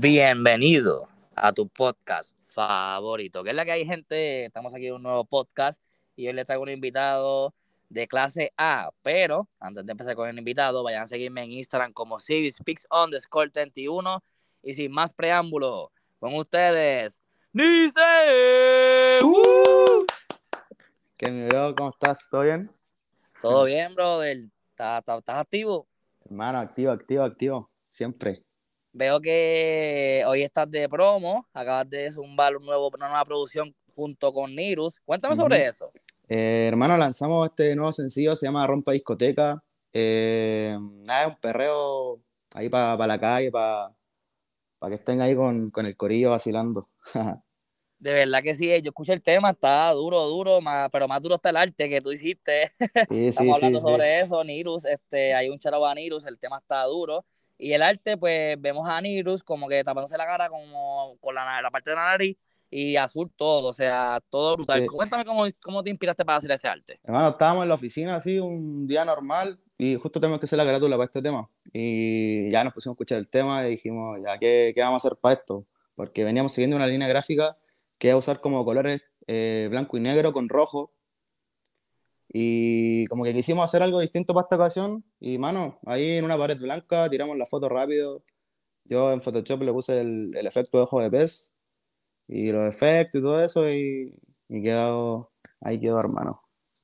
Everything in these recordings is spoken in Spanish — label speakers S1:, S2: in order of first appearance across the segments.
S1: Bienvenido a tu podcast favorito. Que es la que hay, gente? Estamos aquí en un nuevo podcast y hoy les traigo un invitado de clase A. Pero antes de empezar con el invitado, vayan a seguirme en Instagram como CiviSpeaks underscore 31. Y sin más preámbulo, con ustedes, Nice.
S2: ¡Uh! ¿Qué mi bro? ¿Cómo estás? ¿Todo bien?
S1: Todo bien, brother. ¿Estás, estás, estás activo?
S2: Hermano, activo, activo, activo. Siempre.
S1: Veo que hoy estás de promo, acabas de zumbar un nuevo, una nueva producción junto con Nirus. Cuéntame sobre eso.
S2: Eh, hermano, lanzamos este nuevo sencillo, se llama Rompa Discoteca. Eh, nada, es un perreo ahí para la calle, para que estén ahí con, con el corillo vacilando.
S1: De verdad que sí, yo escuché el tema, está duro, duro, más, pero más duro está el arte que tú hiciste. Sí, Estamos hablando sobre eso, Nirus, este, hay un charaba Nirus, el tema está duro. Y el arte, pues vemos a Nirus como que tapándose la cara como con la, la parte de la nariz y azul todo, o sea, todo brutal. Cuéntame cómo, cómo te inspiraste para hacer ese arte.
S2: Hermano, estábamos en la oficina así un día normal y justo tenemos que hacer la carátula para este tema. Y ya nos pusimos a escuchar el tema y dijimos, ya, ¿qué, qué vamos a hacer para esto? Porque veníamos siguiendo una línea gráfica que es usar como colores eh, blanco y negro con rojo y como que quisimos hacer algo distinto para esta ocasión. Y mano, ahí en una pared blanca tiramos la foto rápido. Yo en Photoshop le puse el, el efecto de ojo de pez y los efectos y todo eso. Y, y quedó, ahí quedó, hermano.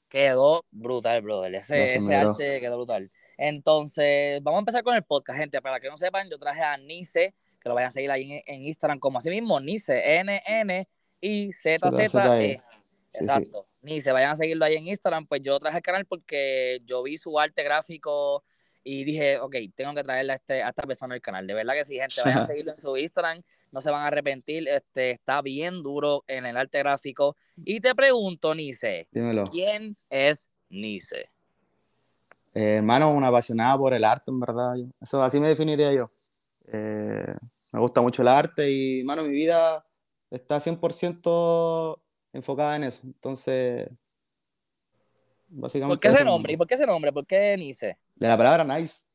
S1: Quedó brutal, brother. Ese, ese arte quedó brutal. Entonces, vamos a empezar con el podcast, gente. Para que no sepan, yo traje a Nice, que lo vayan a seguir ahí en, en Instagram como así mismo, Nice, N-N-I-Z-Z-E. Exacto ni se vayan a seguirlo ahí en Instagram, pues yo traje el canal porque yo vi su arte gráfico y dije, ok, tengo que traerle a, este, a esta persona al canal. De verdad que sí, gente, vayan a seguirlo en su Instagram, no se van a arrepentir, este, está bien duro en el arte gráfico. Y te pregunto, Nice, ¿quién es Nice?
S2: Eh, hermano, una apasionada por el arte, en verdad. Eso así me definiría yo. Eh, me gusta mucho el arte y, hermano, mi vida está 100% enfocada en eso. Entonces,
S1: básicamente. ¿Por qué ese nombre? ¿Y por qué ese nombre? ¿Por qué Nice?
S2: De la palabra nice.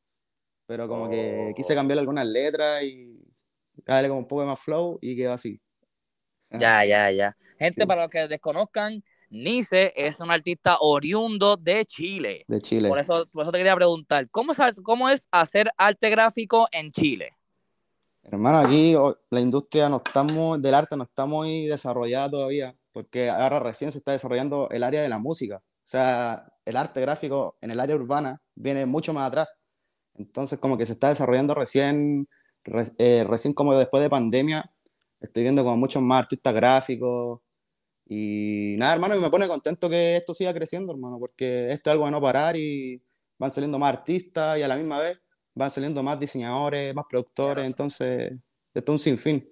S2: Pero como que quise cambiar algunas letras y darle como un poco más flow y quedó así.
S1: Ya, ya, ya. Gente, para los que desconozcan, Nice es un artista oriundo de Chile.
S2: De Chile.
S1: Por eso, por eso te quería preguntar, ¿cómo es, ¿cómo es hacer arte gráfico en Chile?
S2: Hermano, aquí la industria no estamos, del arte no está muy desarrollada todavía porque ahora recién se está desarrollando el área de la música. O sea, el arte gráfico en el área urbana viene mucho más atrás. Entonces, como que se está desarrollando recién, eh, recién como después de pandemia, estoy viendo como muchos más artistas gráficos. Y nada, hermano, me pone contento que esto siga creciendo, hermano, porque esto es algo de no parar y van saliendo más artistas y a la misma vez van saliendo más diseñadores, más productores. Entonces, esto es un sinfín.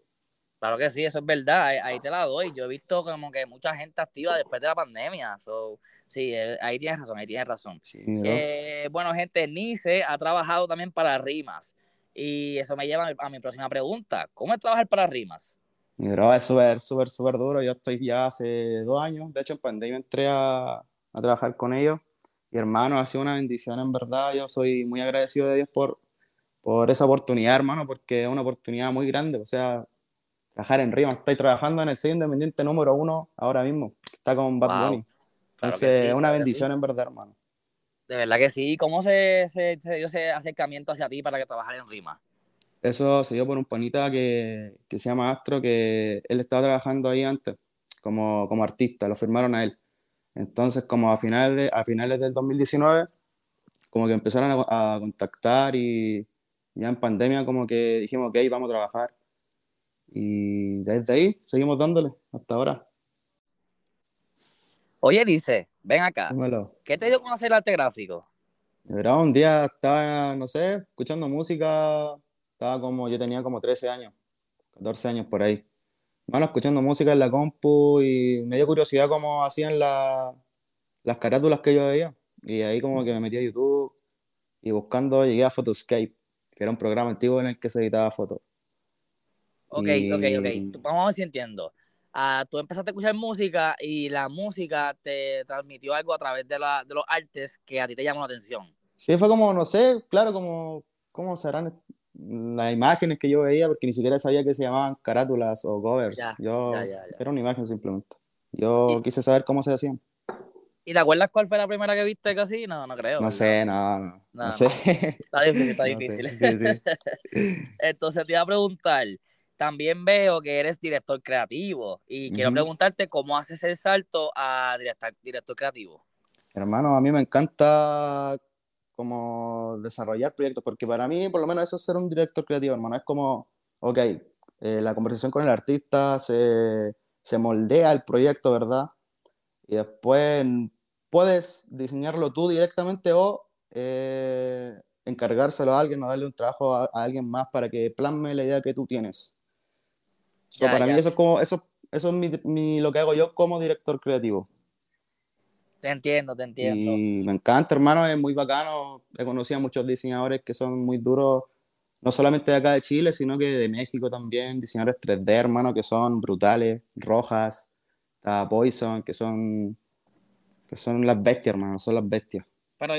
S1: Claro que sí, eso es verdad, ahí, te la doy. Yo he visto como que mucha gente activa después de la pandemia. So, sí, eh, ahí tienes razón, ahí tienes razón. Eh, bueno, gente, Nice ha trabajado también para Rimas. Y eso me lleva a mi próxima pregunta. ¿Cómo es trabajar para Rimas?
S2: Mi bro, es súper, súper, súper duro. Yo estoy ya hace dos años. De hecho, en pandemia entré a, a trabajar con ellos. Y hermano, ha sido una bendición, en verdad. Yo soy muy agradecido de Dios por, por esa oportunidad, hermano, porque es una oportunidad muy grande. O sea, trabajar en Rima. Estoy trabajando en el sello independiente número uno ahora mismo. Está con Bad Bunny. Entonces, es una bendición en verdad, hermano.
S1: De verdad que sí. ¿Cómo se, se, se, dio ese acercamiento hacia ti para que trabajar en Rima?
S2: Eso se dio por un panita que, que se llama Astro, que él estaba trabajando ahí antes como, como artista, lo firmaron a él. Entonces, como a finales, a finales del 2019, como que empezaron a, a contactar y ya en pandemia como que dijimos, ok, vamos a trabajar. Y desde ahí seguimos dándole hasta ahora.
S1: Oye, dice, ven acá. ¿Qué te dio conocer el arte gráfico?
S2: Era un día estaba, no sé, escuchando música. Estaba como, yo tenía como 13 años, 14 años por ahí. Bueno, escuchando música en la compu y me dio curiosidad cómo hacían la, las carátulas que yo veía. Y ahí como que me metí a YouTube y buscando llegué a Photoscape, que era un programa antiguo en el que se editaba fotos.
S1: Ok, ok, ok. Vamos a ver si entiendo. Ah, tú empezaste a escuchar música y la música te transmitió algo a través de, la, de los artes que a ti te llamó la atención.
S2: Sí, fue como, no sé, claro, como, ¿cómo serán? las imágenes que yo veía, porque ni siquiera sabía que se llamaban carátulas o covers. yo, era una imagen simplemente. Yo quise saber cómo se hacían.
S1: ¿Y te acuerdas cuál fue la primera que viste casi? No, no creo.
S2: No sé, no, no, sé.
S1: Está difícil, está difícil. Sí, sí. Entonces te iba a preguntar, también veo que eres director creativo y quiero preguntarte cómo haces el salto a director, director creativo.
S2: Hermano, a mí me encanta como desarrollar proyectos, porque para mí por lo menos eso es ser un director creativo, hermano. Es como, ok, eh, la conversación con el artista se, se moldea el proyecto, ¿verdad? Y después puedes diseñarlo tú directamente o eh, encargárselo a alguien o darle un trabajo a, alguien más para que plasme la idea que tú tienes. Para mí eso es como eso, eso es mi, lo que hago yo como director creativo.
S1: Te entiendo, te entiendo.
S2: Y me encanta, hermano, es muy bacano. He conocido a muchos diseñadores que son muy duros, no solamente de acá de Chile, sino que de México también. Diseñadores 3D, hermano, que son brutales, rojas, Poison, que son que son las bestias, hermano, son las bestias.
S1: Pero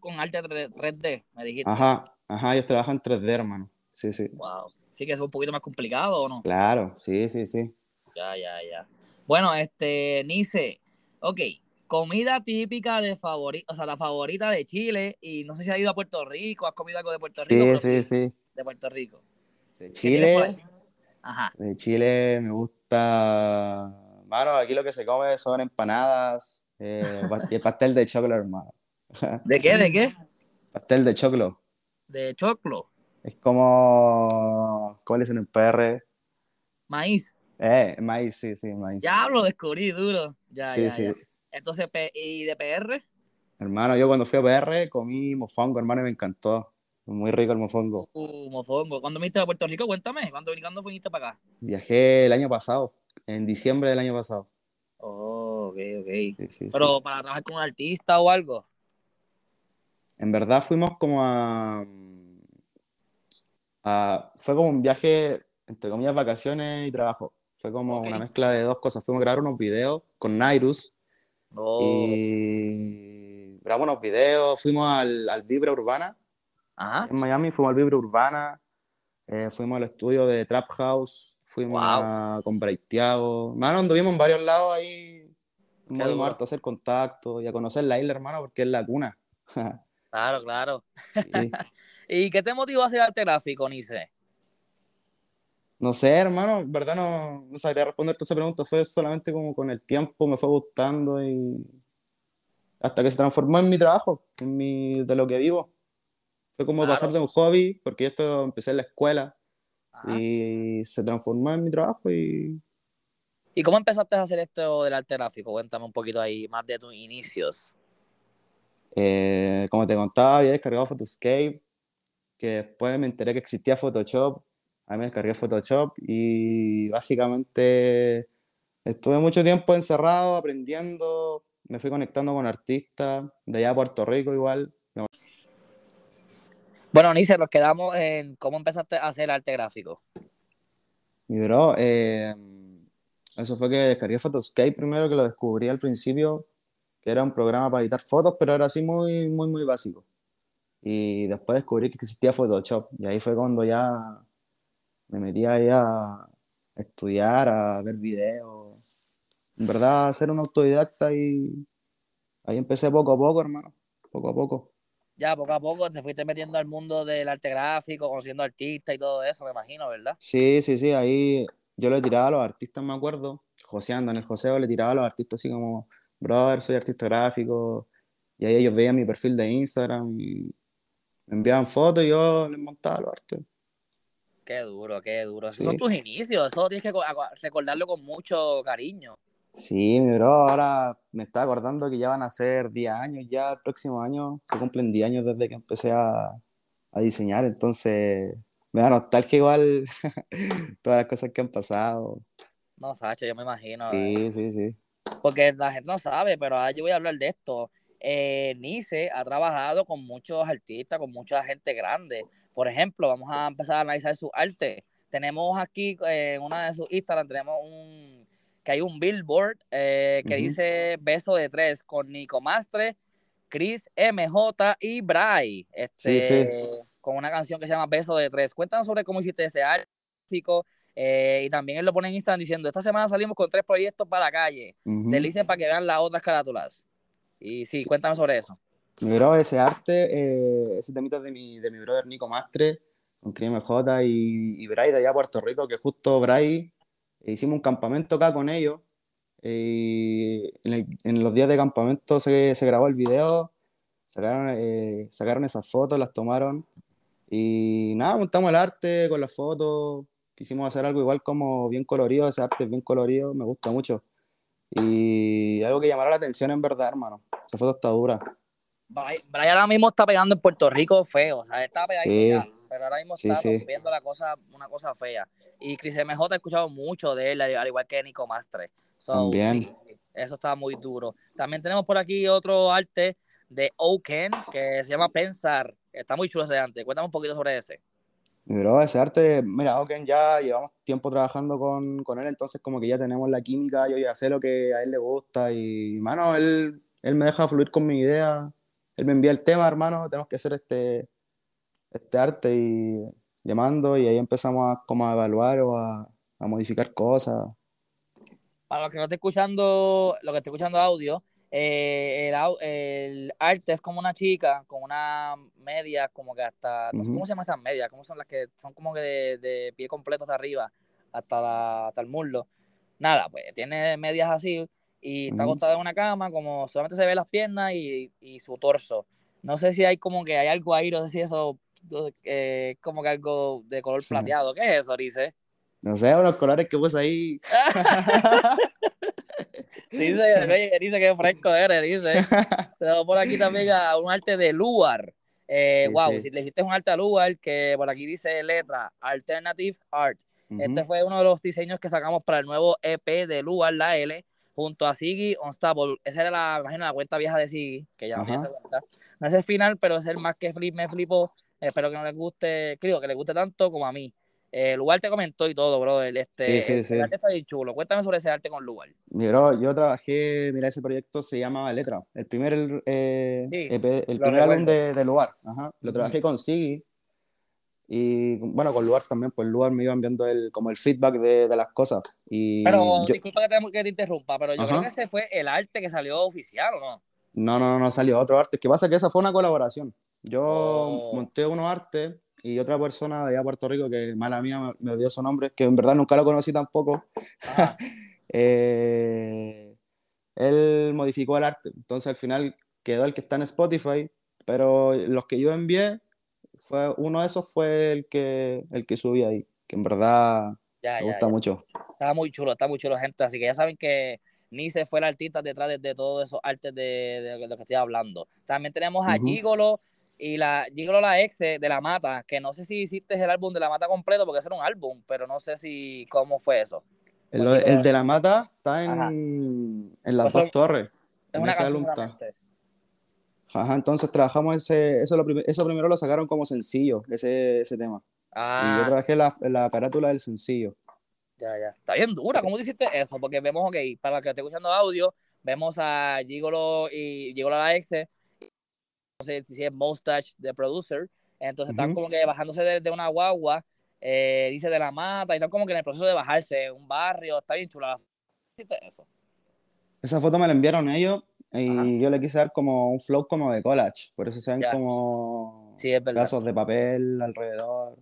S1: con arte 3D, me dijiste.
S2: Ajá, ajá, ellos trabajan en 3D, hermano. Sí, sí.
S1: Wow. Sí que es un poquito más complicado, ¿o no?
S2: Claro, sí, sí, sí.
S1: Ya, ya, ya. Bueno, este, Nice, ok, comida típica de favorita, o sea, la favorita de Chile, y no sé si has ido a Puerto Rico, has comido algo de Puerto Rico.
S2: Sí, sí, sí.
S1: De Puerto Rico.
S2: De Chile. Ajá. De Chile me gusta. Mano, aquí lo que se come son empanadas, eh, y el pastel de choclo, hermano.
S1: ¿De qué? ¿De qué?
S2: Pastel de choclo.
S1: ¿De choclo?
S2: Es como. ¿Cómo le dicen en PR?
S1: Maíz.
S2: Eh, maíz, sí, sí, maíz.
S1: Ya lo descubrí duro. Ya, sí, sí. Entonces, ¿y de PR?
S2: Hermano, yo cuando fui a PR comí mofongo, hermano, y me encantó. Muy rico el mofongo.
S1: Uh, mofongo. ¿Cuándo viniste a Puerto Rico? Cuéntame. ¿Cuándo, ¿Cuándo viniste para acá?
S2: Viajé el año pasado, en diciembre del año pasado.
S1: Oh, ok, ok. Pero para trabajar con un artista o algo.
S2: En verdad fuimos como a, fue como un viaje, entre comillas, vacaciones y trabajo. Fue como una mezcla de dos cosas. Fuimos a grabar unos videos con Nairus. Oh. Y grabamos unos videos, fuimos al, al Vibra Urbana. En Miami fuimos al Vibra Urbana. Eh, fuimos al estudio de Trap House. Fuimos a, con Braithiago. Mano, anduvimos en varios lados ahí. Muy muerto a hacer contacto y a conocer la isla, hermano, porque es la cuna.
S1: claro, claro. ¿Y qué te motivó a hacer arte gráfico, Nice?
S2: No sé, hermano, en verdad no, no sabría responderte esa pregunta. Fue solamente como con el tiempo me fue gustando y hasta que se transformó en mi trabajo, en mi, de lo que vivo. Fue como pasar de un hobby, porque esto empecé en la escuela, y se transformó en mi trabajo y...
S1: ¿Y cómo empezaste a hacer esto del arte gráfico? Cuéntame un poquito ahí más de tus inicios.
S2: Eh, como te contaba, había descargado Photoscape, que después me enteré que existía Photoshop, a mí me descargué Photoshop y básicamente estuve mucho tiempo encerrado aprendiendo, me fui conectando con artistas de allá a Puerto Rico igual,
S1: bueno, Nice, nos quedamos en cómo empezaste a hacer arte gráfico.
S2: Mi bro, eh, eso fue que descargué Photoscape primero, que lo descubrí al principio, que era un programa para editar fotos, pero era así muy, muy, muy básico. Y después descubrí que existía Photoshop, y ahí fue cuando ya me metí ahí a estudiar, a ver videos. En verdad, a ser un autodidacta y ahí empecé poco a poco, hermano, poco a poco
S1: ya poco a poco te fuiste metiendo al mundo del arte gráfico, conociendo artistas y todo eso, me imagino, ¿verdad?
S2: Sí, sí, sí, ahí yo le tiraba a los artistas, me acuerdo, José anda en el Joseo le tiraba a los artistas así como, brother, soy artista gráfico, y ahí ellos veían mi perfil de Instagram y me enviaban fotos y yo les montaba los artes.
S1: Qué duro, qué duro. Esos son tus inicios, eso tienes que recordarlo con mucho cariño.
S2: Sí, mi bro, ahora me está acordando que ya van a ser 10 años, ya el próximo año se cumplen 10 años desde que empecé a, a diseñar, entonces me da nostalgia igual todas las cosas que han pasado.
S1: No, Sacha, yo me imagino.
S2: Sí, eh. sí, sí.
S1: Porque la gente no sabe, pero ahora yo voy a hablar de esto. Eh, Nice ha trabajado con muchos artistas, con mucha gente grande. Por ejemplo, vamos a empezar a analizar su arte. Tenemos aquí eh, en una de sus Instagram, tenemos un que hay un billboard eh, que dice Beso de Tres con Nico Mastre, Chris MJ y Bray. Este, con una canción que se llama Beso de Tres. Cuéntanos sobre cómo hiciste ese artístico. Eh, y también él lo pone en Instagram diciendo, esta semana salimos con tres proyectos para la calle. Uh para que vean las otras carátulas. Y sí, cuéntanos sobre eso.
S2: Mi bro, ese arte, eh, ese temita de mi, de mi brother Nico Mastre, con Crime J y, y Bray de allá a Puerto Rico, que justo Bray, hicimos un campamento acá con ellos. Y en, los días de campamento se, se grabó el video, sacaron, eh, sacaron esas fotos, las tomaron. Y nada, montamos el arte con las fotos. Quisimos hacer algo igual como bien colorido, ese arte es bien colorido, me gusta mucho. Y algo que llamara la atención en verdad, hermano. Esa foto está dura.
S1: Brian ahora mismo está pegando en Puerto Rico feo, o sea, está pegando pero ahora mismo está viendo la cosa, una cosa fea. Y Chris MJ he escuchado mucho de él, al igual que Nico Mastre.
S2: También.
S1: eso está muy duro. También tenemos por aquí otro arte de Oken que se llama Pensar. Está muy chulo ese arte. Cuéntame un poquito sobre ese.
S2: Bro, ese arte, mira, Oken ya llevamos tiempo trabajando con, con, él, entonces como que ya tenemos la química, yo ya sé lo que a él le gusta y, mano, él, él me deja fluir con mi idea él me envía el tema, hermano, tenemos que hacer este, este arte y llamando y ahí empezamos a, como a evaluar o a, a modificar cosas.
S1: Para los que no estén escuchando, lo que esté escuchando audio, eh, el, el, arte es como una chica con una media como que hasta, no sé cómo se llama esas medias, cómo son las que son como que de, de pie completo hasta arriba, hasta, la, hasta el muslo. Nada, pues tiene medias así y está acostada en una cama, como solamente se ve las piernas y, y, su torso. No sé si hay como que hay algo ahí, no sé si eso eh, como que algo de color plateado. ¿Qué es eso, Rice?
S2: No sé, unos colores que puse ahí.
S1: dice, dice que fresco eres, dice. Pero por aquí también a un arte de Luar. Eh, wow, si le hiciste un arte a Luar, que por aquí dice letra Alternative Art. Este fue uno de los diseños que sacamos para el nuevo EP de Luar, la L, junto a Siggy Unstable. Esa era la, imagino, la cuenta vieja de Siggy, que ya no tiene esa cuenta. No es el final, pero es el más que flip, me flipó. Espero que no les guste, creo que les guste tanto como a mí. el lugar te comentó y todo, bro. El, este, sí, sí, sí. arte está bien chulo. Cuéntame sobre ese arte con lugar.
S2: Bro, yo trabajé, mira, ese proyecto se llama Letra. El primer, eh, el primer álbum de, de, lugar. Ajá. Lo trabajé con Siggy y bueno, con Luar también, pues Luar me iba enviando el, como el feedback de, de las cosas. Y
S1: pero disculpa que te, que te, interrumpa, pero yo creo que ese fue el arte que salió oficial, ¿o no?
S2: No, no, no salió otro arte. ¿Qué pasa? Que esa fue una colaboración. Yo oh. monté unos artes y otra persona de allá Puerto Rico, que mala mía me, dio su nombre, que en verdad nunca lo conocí tampoco. eh, él modificó el arte. Entonces al final quedó el que está en Spotify, pero los que yo envié fue, uno de esos fue el que, el que subí ahí, que en verdad me gusta mucho.
S1: Está muy chulo, está muy chulo, gente. Así que ya saben que Nice fue el artista detrás de, todos esos artes de, de, lo que estoy hablando. También tenemos a Gigolo y la Gigolo la ex de La Mata, que no sé si hiciste el álbum de La Mata completo, porque ese era un álbum, pero no sé si cómo fue eso.
S2: El, de La Mata está en, en las pues dos torres. Es una canción Ajá, entonces trabajamos ese, eso, eso primero lo sacaron como sencillo, ese, ese tema. Ah. Y yo trabajé la, la carátula del sencillo.
S1: Ya, ya. Está bien dura, ¿cómo hiciste eso? Porque vemos, ok, para los que estén escuchando audio, vemos a Gigolo y Gigolo la ex, no sé si es Mustache de producer, entonces están como que bajándose de, una guagua, eh, dice de la mata, y están como que en el proceso de bajarse, un barrio, está bien chula. ¿Cómo hiciste eso?
S2: Esa foto me la enviaron ellos y yo le quise dar como un flow como de collage, por eso se ven como
S1: sí,
S2: pedazos de papel alrededor.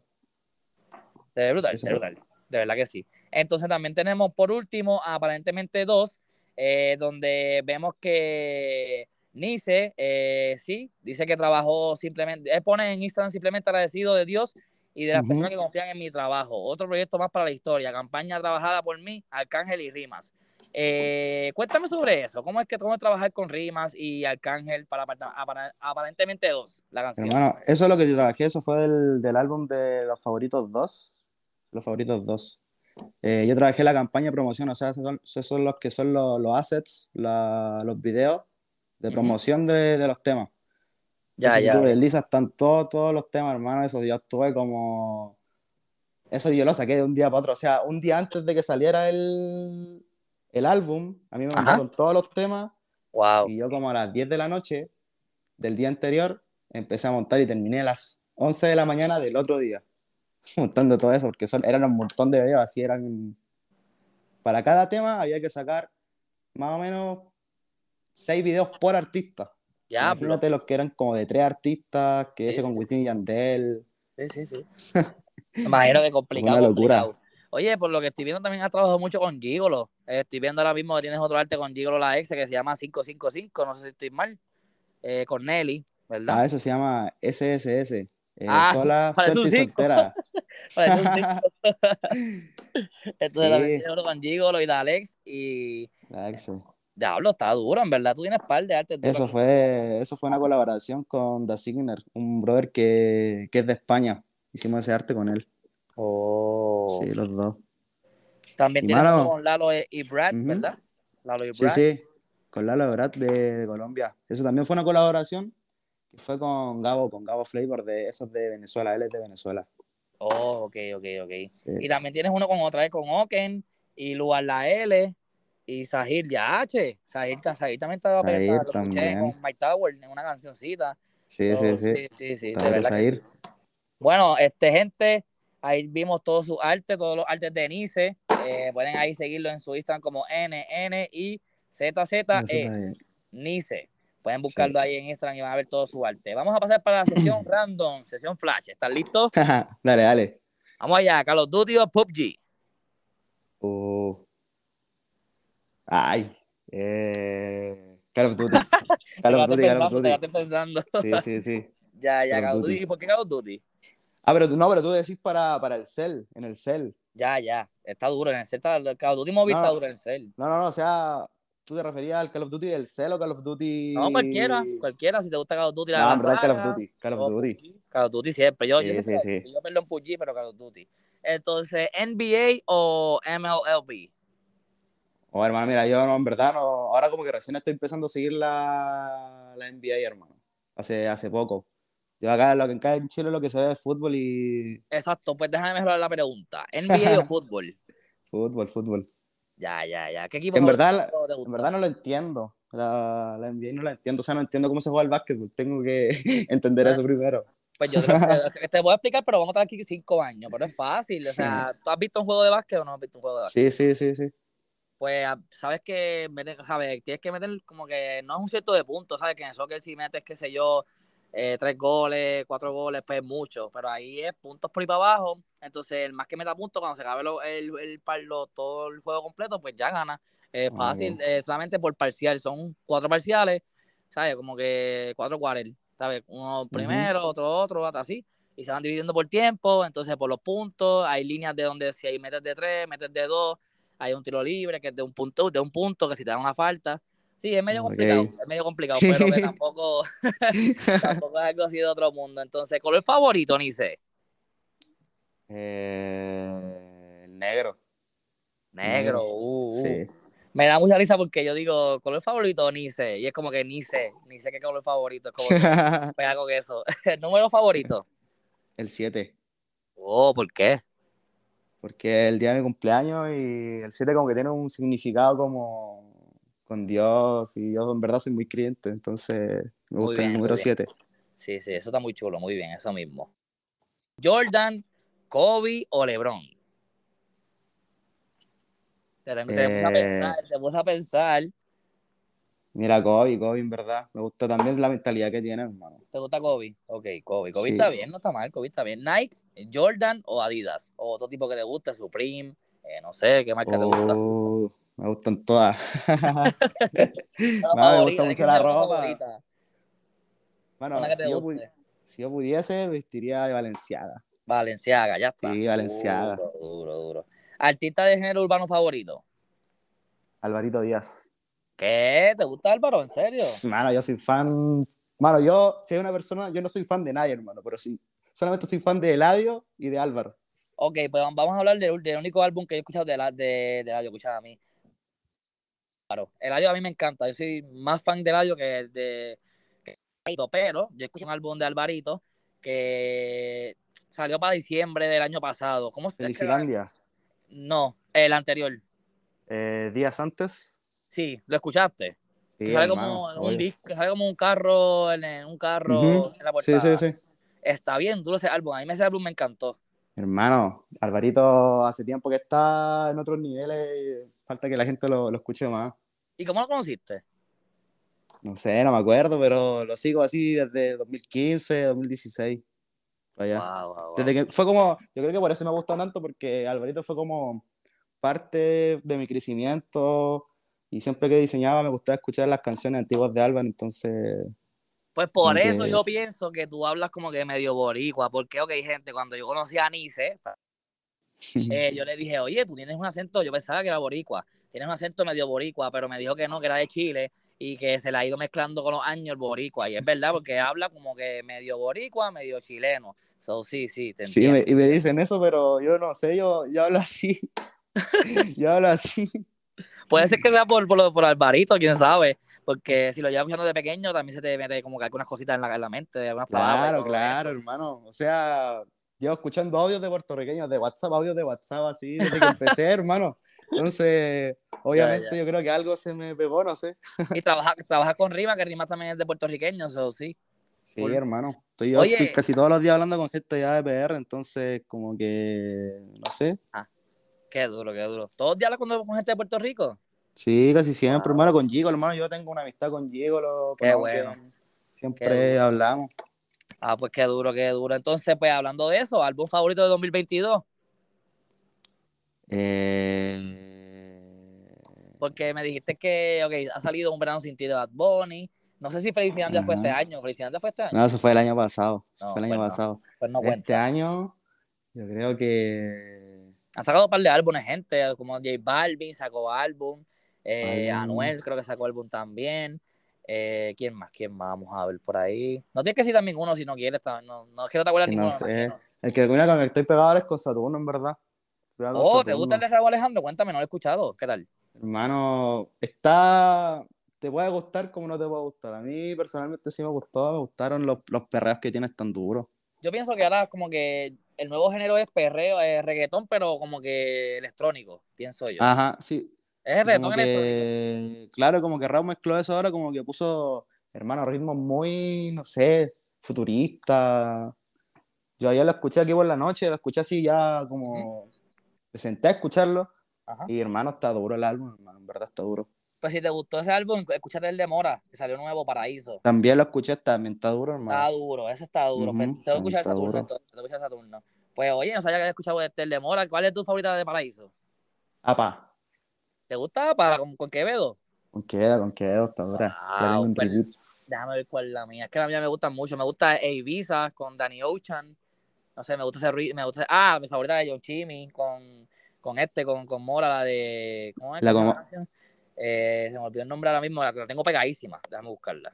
S1: Ve brutal, se brutal. De verdad que sí. Entonces también tenemos por último aparentemente dos, eh, donde vemos que Nice, eh, sí, dice que trabajó simplemente, él pone en Instagram simplemente agradecido de Dios y de las personas que confían en mi trabajo. Otro proyecto más para la historia, campaña trabajada por mí, Arcángel y Rimas. Eh, cuéntame sobre eso. ¿Cómo es que cómo trabajar con Rimas y Arcángel para, aparentemente dos, la canción?
S2: Hermano, eso es lo que yo trabajé. Eso fue del, del álbum de Los Favoritos 2. Los Favoritos 2. Eh, yo trabajé la campaña de promoción, o sea, esos son, los que son los, los assets, los videos de promoción de, de, los temas. Ya, ya. Si Lisa están todos, todos los temas, hermano. Eso yo estuve como. Eso yo lo saqué de un día para otro. O sea, un día antes de que saliera el, el álbum, a mí me mandaron todos los temas.
S1: Wow.
S2: Y yo como a las 10 de la noche del día anterior empecé a montar y terminé a las 11 de la mañana del otro día. Montando todo eso, porque son, eran un montón de videos, así eran... Para cada tema había que sacar más o menos seis videos por artista. Ya, Imagínate los que eran como de tres artistas, que ese con Wisin y Yandel.
S1: Sí, sí, sí. Imagino que complicado. Una locura. Oye, por lo que estoy viendo también has trabajado mucho con Gigolo. Eh, estoy viendo ahora mismo que tienes otro arte con Gigolo la ex que se llama 555, no sé si estoy mal. Eh, con Nelly, ¿verdad?
S2: Ah, eso se llama SSS. Eh, ah, sola, suerte y soltera.
S1: Entonces también tiene con Gigolo y Dalex y... Alex, Diablo, está duro, en verdad. Tú tienes par de arte.
S2: Eso fue, eso fue una colaboración con The Signer, un brother que, que es de España. Hicimos ese arte con él. Oh. Sí, los dos.
S1: También tienes con Lalo y Brad, ¿verdad? Lalo y
S2: Brad. Sí, sí, con Lalo y Brad de, Colombia. Eso también fue una colaboración que fue con Gabo, con Gabo Flavor, de esos de Venezuela, él es de Venezuela.
S1: Oh, ok, ok, ok. Y también tienes uno con otra vez con Oken y Lugar La L y Sahir Yache. Sahir, Sahir también estaba Sahir lo también. con Mike Tower en una cancioncita.
S2: Sí, sí, sí. Sí, sí, sí. De verdad.
S1: Bueno, este, gente, ahí vimos todo su arte, todos los artes de Nice. Eh, pueden ahí seguirlo en su Instagram como NN y e. Nice. Pueden buscarlo ahí en Instagram y van a ver todo su arte. Vamos a pasar para la sesión random, sesión flash. ¿Están listos?
S2: dale, dale.
S1: Vamos allá, Carlos Duty o PUBG.
S2: Uh. Ay, eh, Call of Duty. Call of Duty, Call of Duty.
S1: Pensando.
S2: Sí, sí, sí.
S1: ya, ya, Call of Duty. ¿Y por qué Call of Duty?
S2: Ah, pero no, pero tú decís para, para el cel, en el cel.
S1: Ya, ya. Está duro en el cel. Está, el Call of Duty Mobile está duro en el cel.
S2: No, no, no. O sea, tú te referías al Call of Duty del cel o Call of Duty.
S1: No, cualquiera. Cualquiera. Si te gusta Call of Duty.
S2: La no, en verdad Call of Duty. Call of Duty.
S1: Call of Duty siempre. Yo, sí, yo, sí, sí. yo perdón PUBG, pero Call of Duty. Entonces, ¿NBA o MLB?
S2: Oh, hermano, mira, yo no, en verdad no, ahora como que recién estoy empezando a seguir la, la NBA, hermano, hace, hace poco. Yo acá, lo que acá en Chile lo que se ve es fútbol y...
S1: Exacto, pues déjame mejorar la pregunta. ¿NBA o fútbol?
S2: Fútbol, fútbol.
S1: Ya, ya, ya. ¿Qué equipo
S2: en verdad, En verdad no lo entiendo. La, la NBA no la entiendo. O sea, no entiendo cómo se juega el básquetbol. Tengo que entender eso primero.
S1: Pues yo te, te, voy a explicar, pero vamos a estar aquí cinco años. Pero es fácil. O sea, ¿tú has visto un juego de básquet o no has visto un juego de básquet?
S2: Sí, sí, sí, sí
S1: pues sabes que sabes, tienes que meter como que no es un cierto de puntos, sabes que en el soccer si metes, qué sé yo, eh, tres goles, cuatro goles, pues mucho, pero ahí es puntos por ahí para abajo, entonces el más que meta puntos, cuando se acabe el, el, todo el juego completo, pues ya gana, es fácil, eh, solamente por parcial, son cuatro parciales, sabes, como que cuatro cuartos, sabes, uno primero, otro otro, así, y se van dividiendo por tiempo, entonces por los puntos, hay líneas de donde si hay metes de tres, metes de dos, hay un tiro libre que es de un punto, de un punto que si te da una falta. Sí, es medio complicado, es medio complicado, pero que tampoco, tampoco es algo así de otro mundo. Entonces, ¿color favorito, Nice?
S2: Eh, negro.
S1: Negro, uh, uh. Sí. Me da mucha risa porque yo digo, color favorito, Nice. Y es como que ni sé, ni sé qué color favorito. Es como que pega con eso. ¿El número favorito?
S2: El 7.
S1: Oh, ¿por qué?
S2: porque es el día de mi cumpleaños y el 7 como que tiene un significado como con Dios y yo en verdad soy muy creyente, entonces me gusta el número 7.
S1: Sí, sí, eso está muy chulo, muy bien, eso mismo. Jordan, Kobe o LeBron. Te, te, a pensar, te puse a pensar
S2: Mira, Kobe, Kobe, en verdad. Me gusta también la mentalidad que tiene, hermano.
S1: ¿Te gusta Kobe? Ok, Kobe. Kobe está bien, no está mal, Kobe está bien. Nike, Jordan o Adidas. O otro tipo que te guste, Supreme, eh, no sé, ¿qué marca te gusta?
S2: Me gustan todas. no, me gusta mucho la ropa. Bueno, si yo, si yo, pudiese, vestiría de Valenciaga.
S1: Valenciaga, ya está.
S2: Sí, Valenciaga.
S1: Duro, duro, duro. ¿Artista de género urbano favorito?
S2: Alvarito Díaz.
S1: ¿Qué? ¿Te gusta Álvaro? ¿En serio?
S2: Mano, yo soy fan. Mano, yo, si hay una persona, yo no soy fan de nadie, hermano, pero sí. Solamente soy fan de Eladio y de Álvaro.
S1: Ok, pues vamos a hablar del, único álbum que yo he escuchado de, la, de, de Eladio, escuchado a mí. Claro, Eladio a mí me encanta. Yo soy más fan de Eladio que de. pero yo escuché un álbum de Alvarito que salió para diciembre del año pasado. ¿Cómo se
S2: llama?
S1: No, el anterior.
S2: Eh, días antes.
S1: Sí, ¿lo escuchaste? Sí, que sale como un disco, que sale como un carro en un carro en la portada.
S2: Sí, sí, sí.
S1: Está bien duro ese álbum. A mí ese álbum me encantó.
S2: Hermano, Alvarito hace tiempo que está en otros niveles. Falta que la gente lo, lo escuche más.
S1: ¿Y cómo lo conociste?
S2: No sé, no me acuerdo, pero lo sigo así desde 2015, 2016. Desde que fue como, yo creo que por eso me gustó tanto, porque Alvarito fue como parte de mi crecimiento y siempre que diseñaba me gustaba escuchar las canciones antiguas de Álvaro, entonces...
S1: Pues por eso yo pienso que tú hablas como que medio boricua, porque, ok, gente, cuando yo conocí a Nice, eh, yo le dije, oye, tú tienes un acento, yo pensaba que era boricua, tienes un acento medio boricua, pero me dijo que no, que era de Chile, y que se le ha ido mezclando con los años el boricua, y es verdad, porque habla como que medio boricua, medio chileno, so, sí, sí, te
S2: Sí, y me dicen eso, pero yo no sé, yo, yo hablo así, yo hablo así.
S1: Puede ser que sea por, por, por Alvarito, quién sabe. Porque si lo llevas escuchando de pequeño, también se te mete como que algunas cositas en la, en la mente, algunas
S2: Claro, claro, hermano. O sea, llevo escuchando audios de puertorriqueños, de WhatsApp, audios de WhatsApp, así, desde que empecé, hermano. Entonces, obviamente, yo creo que algo se me pegó, no sé.
S1: Y trabaja, trabaja con Rima, que Rima también es de puertorriqueño, eso sí.
S2: Sí, hermano. Estoy, yo estoy casi todos los días hablando con gente ya de PR, entonces, como que, no sé.
S1: Ah. Qué duro, qué duro. ¿Todos los días hablas con gente de Puerto Rico?
S2: Sí, casi siempre, hermano, con Gigo, hermano. Yo tengo una amistad con Gigo. Lo,
S1: qué bueno.
S2: Siempre hablamos.
S1: Ah, pues qué duro, qué duro. Entonces, pues hablando de eso, ¿álbum favorito de 2022?
S2: Eh...
S1: Porque me dijiste que, ok, ha salido Un verano sin ti de Bad Bunny. No sé si Felicidad fue este año. ¿Felicidad fue este año?
S2: No, eso fue el año pasado. Eso fue el año
S1: pues
S2: pasado.
S1: Pues no
S2: este año, yo creo que
S1: han sacado un par de álbumes, gente, como J Balvin sacó álbum, eh, Anuel creo que sacó álbum también. Eh, ¿Quién más? ¿Quién más? Vamos a ver por ahí. No tienes que citar ninguno si no quieres. No, no es no te acuerdas ninguno.
S2: El que con el que estoy pegado es con Saturno, en verdad.
S1: Oh, ¿te gusta el de Raúl Alejandro? Cuéntame, no lo he escuchado. ¿Qué tal?
S2: Hermano, está. Te puede gustar como no te puede gustar. A mí personalmente sí me gustó, me gustaron los, los perreos que tienes tan duros.
S1: Yo pienso que ahora como que el nuevo género es perreo, es reggaetón, pero como que electrónico, pienso yo.
S2: Ajá, sí.
S1: Es electrónico.
S2: Claro, como que Raúl mezcló eso ahora, como que puso, hermano, ritmos muy, no sé, futurista. Yo ayer lo escuché aquí por la noche, lo escuché así ya como... Me senté a escucharlo y hermano, está duro el álbum, hermano, en verdad está duro.
S1: Pues si te gustó ese álbum, escúchate el de Mora, que salió nuevo, Paraíso.
S2: También lo escuché, también está duro, hermano.
S1: Está duro, ese está duro. Pues, tengo que escuchar Saturno, entonces, tengo que escuchar Saturno. Pues oye, no sabía que había escuchado este el de Mora. ¿Cuál es tu favorita de Paraíso?
S2: Apa.
S1: ¿Te gusta Apa? ¿Con, con Quevedo?
S2: Con Quevedo, con Quevedo, está dura.
S1: Ah, déjame ver cuál es la mía. Es que la mía me gusta mucho. Me gusta Ibiza con Danny Ocean. No sé, me gusta ese me gusta Ah, mi favorita de John Chimmy con, con este, con, con Mora, la de. ¿Cómo es? La, la eh, se me olvidó el nombre ahora mismo, la, tengo pegadísima, déjame buscarla.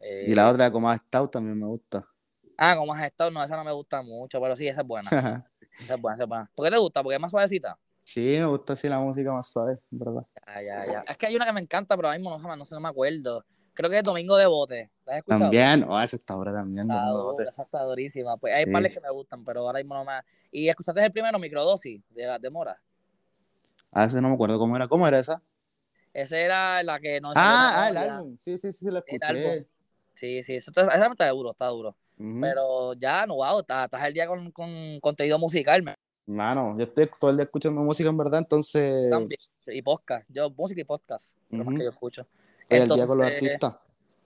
S2: y la eh, otra, como has estado, también me gusta.
S1: Ah, como has estado, no, esa no me gusta mucho, pero sí, esa es buena. esa es buena, esa es buena. ¿Por qué te gusta? Porque es más suavecita.
S2: Sí, me gusta así la música más suave, verdad.
S1: Ya, ya, ya. Es que hay una que me encanta, pero ahora mismo no, no sé, no me acuerdo. Creo que es Domingo de Bote.
S2: ¿La has escuchado? También, oh, esa está ahora también.
S1: Está dura, esa está durísima. Pues hay sí. que me gustan, pero ahora mismo no me. ¿Y escuchaste el primero, Microdosis, de, de Mora?
S2: Ah, ese no me acuerdo cómo era. ¿Cómo era esa?
S1: Esa era la que no
S2: Ah, ah el álbum. Sí, sí, sí, lo escuché.
S1: Sí, sí, esa está duro, está duro. Pero ya, no, wow, estás, el día con, con contenido musical.
S2: Mano, yo estoy todo el día escuchando música en verdad, entonces.
S1: También. Y podcast. Yo, música y podcast. Uh -huh. que yo escucho.
S2: Estoy el día con los artistas.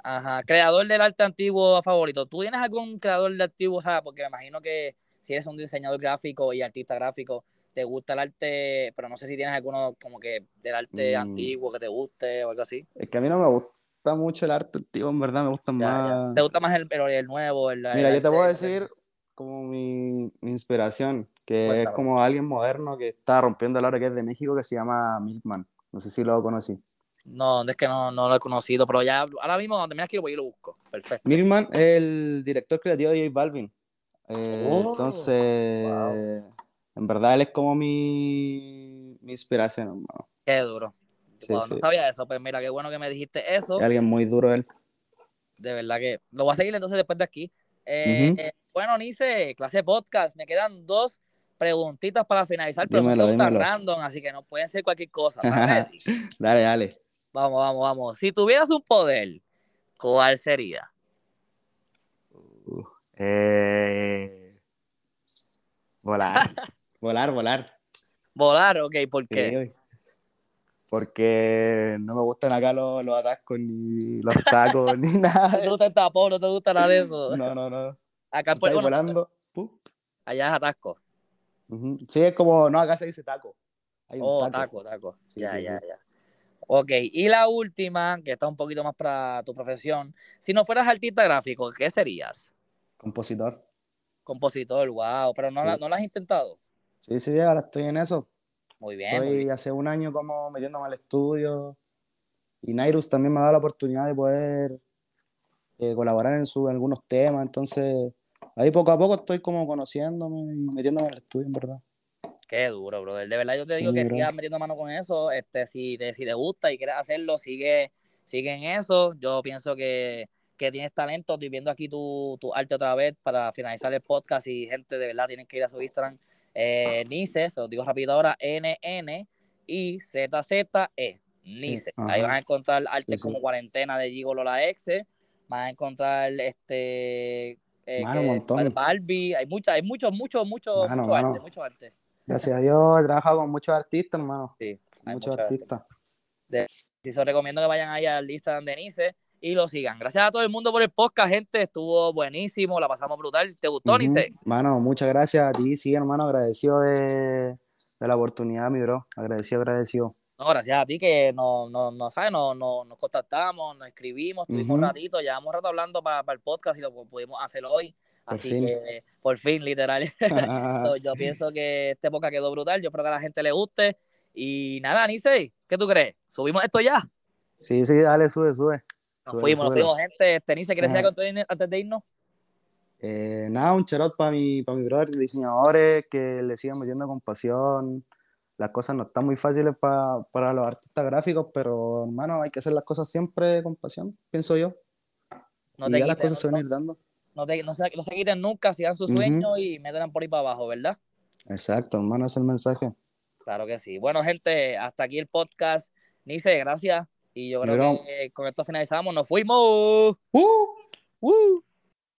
S1: Ajá. Creador del arte antiguo favorito. ¿Tú tienes algún creador de antiguo? ¿sabes? Porque me imagino que si eres un diseñador gráfico y artista gráfico, te gusta el arte, pero no sé si tienes alguno como que del arte mm. antiguo que te guste o algo así.
S2: Es que a mí no me gusta mucho el arte antiguo, en verdad, me gusta más.
S1: Ya. ¿Te gusta más el, el, el nuevo? El,
S2: Mira, yo te voy a decir como mi, mi inspiración, que Cuéntame. es como alguien moderno que está rompiendo el arte que es de México, que se llama Milkman. No sé si lo conocí.
S1: No, es que no, no lo he conocido, pero ya ahora mismo cuando me quiero voy y lo busco. Perfecto.
S2: Milkman es el director creativo de J Balvin. Eh, oh, entonces, wow. En verdad, él es como mi, mi inspiración, hermano.
S1: Qué duro. Sí, wow, sí. No sabía eso, pues mira, qué bueno que me dijiste eso.
S2: Es alguien muy duro él.
S1: De verdad que lo voy a seguir entonces después de aquí. Eh, uh -huh. eh, bueno, Nice, clase podcast, me quedan dos preguntitas para finalizar, pero dímelo, son preguntas random, así que no pueden ser cualquier cosa.
S2: dale, dale.
S1: Vamos, vamos, vamos. Si tuvieras un poder, ¿cuál sería?
S2: Uh, Eh, volar. volar, volar.
S1: Volar, ok, ¿por qué?
S2: porque no me gustan acá los, los atascos, ni los tacos, ni nada.
S1: No te gusta el tapón, no te gusta nada de eso.
S2: No, no, no.
S1: Acá
S2: pues, volando.
S1: Allá es atasco.
S2: Sí, es como, no, acá se dice taco.
S1: oh, taco, taco. ya, ya, ya. Ok, y la última, que está un poquito más para tu profesión. Si no fueras artista gráfico, ¿qué serías?
S2: Compositor.
S1: Compositor, wow. Pero no, ¿no lo has intentado?
S2: Sí, sí, ahora estoy en eso.
S1: Muy bien.
S2: Estoy hace un año como metiéndome al estudio. Y Nairus también me ha dado la oportunidad de poder eh, colaborar en, su, algunos temas. Entonces, ahí poco a poco estoy como conociéndome y metiéndome al estudio, en verdad.
S1: Qué duro, brother. De verdad yo te digo que sigas metiendo mano con eso. Este, si te, si te gusta y quieres hacerlo, sigue, sigue en eso. Yo pienso que, que tienes talento. Estoy viendo aquí tu, tu, arte otra vez para finalizar el podcast y gente de verdad tienen que ir a su Instagram. Eh, Nice, se lo digo rápido ahora, N-N y Z-Z-E. Nice. Ahí vas a encontrar arte como Cuarentena de Gigolo la Ex. Vas a encontrar este
S2: eh,
S1: Barbie. Hay mucha, hay mucho, mucho, mucho, mucho arte, mucho arte.
S2: Gracias a Dios he trabajado con muchos artistas, hermano. Sí, muchos artistas.
S1: De, si se recomiendo que vayan ahí al Instagram de Nice y lo sigan. Gracias a todo el mundo por el podcast, gente. Estuvo buenísimo, la pasamos brutal. ¿Te gustó, Nice?
S2: Mano, muchas gracias a ti, sí, hermano. Agradecido de, la oportunidad, mi bro. Agradecido, agradecido.
S1: No, gracias a ti que nos, no, no, ¿sabes? Nos, nos, contactamos, nos escribimos, estuvimos un ratito, llevamos un rato hablando para el podcast y lo pudimos hacer hoy. Así que, por fin, literal. yo pienso que esta época quedó brutal. Yo espero que a la gente le guste. Y nada, Nice, ¿qué tú crees? ¿Subimos esto ya?
S2: Sí, sí, dale, sube, sube.
S1: Nos fuimos, nos fuimos, gente. Este, Nice, ¿quieres decir antes de irnos?
S2: Eh, nada, un charot para mi, para mi brother, diseñadores, que le sigan metiendo con pasión. Las cosas no están muy fáciles para los artistas gráficos, pero hermano, hay que hacer las cosas siempre con pasión, pienso yo. No y ya las cosas se van a ir dando
S1: no, no, se, no se quiten nunca, sigan sus sueños y metan por ahí para abajo, ¿verdad?
S2: Exacto, hermano, es el mensaje.
S1: Claro que sí. Bueno, gente, hasta aquí el podcast. Nice, gracias. Y yo creo que con esto finalizamos. Nos fuimos. ¡Uh! ¡Uh!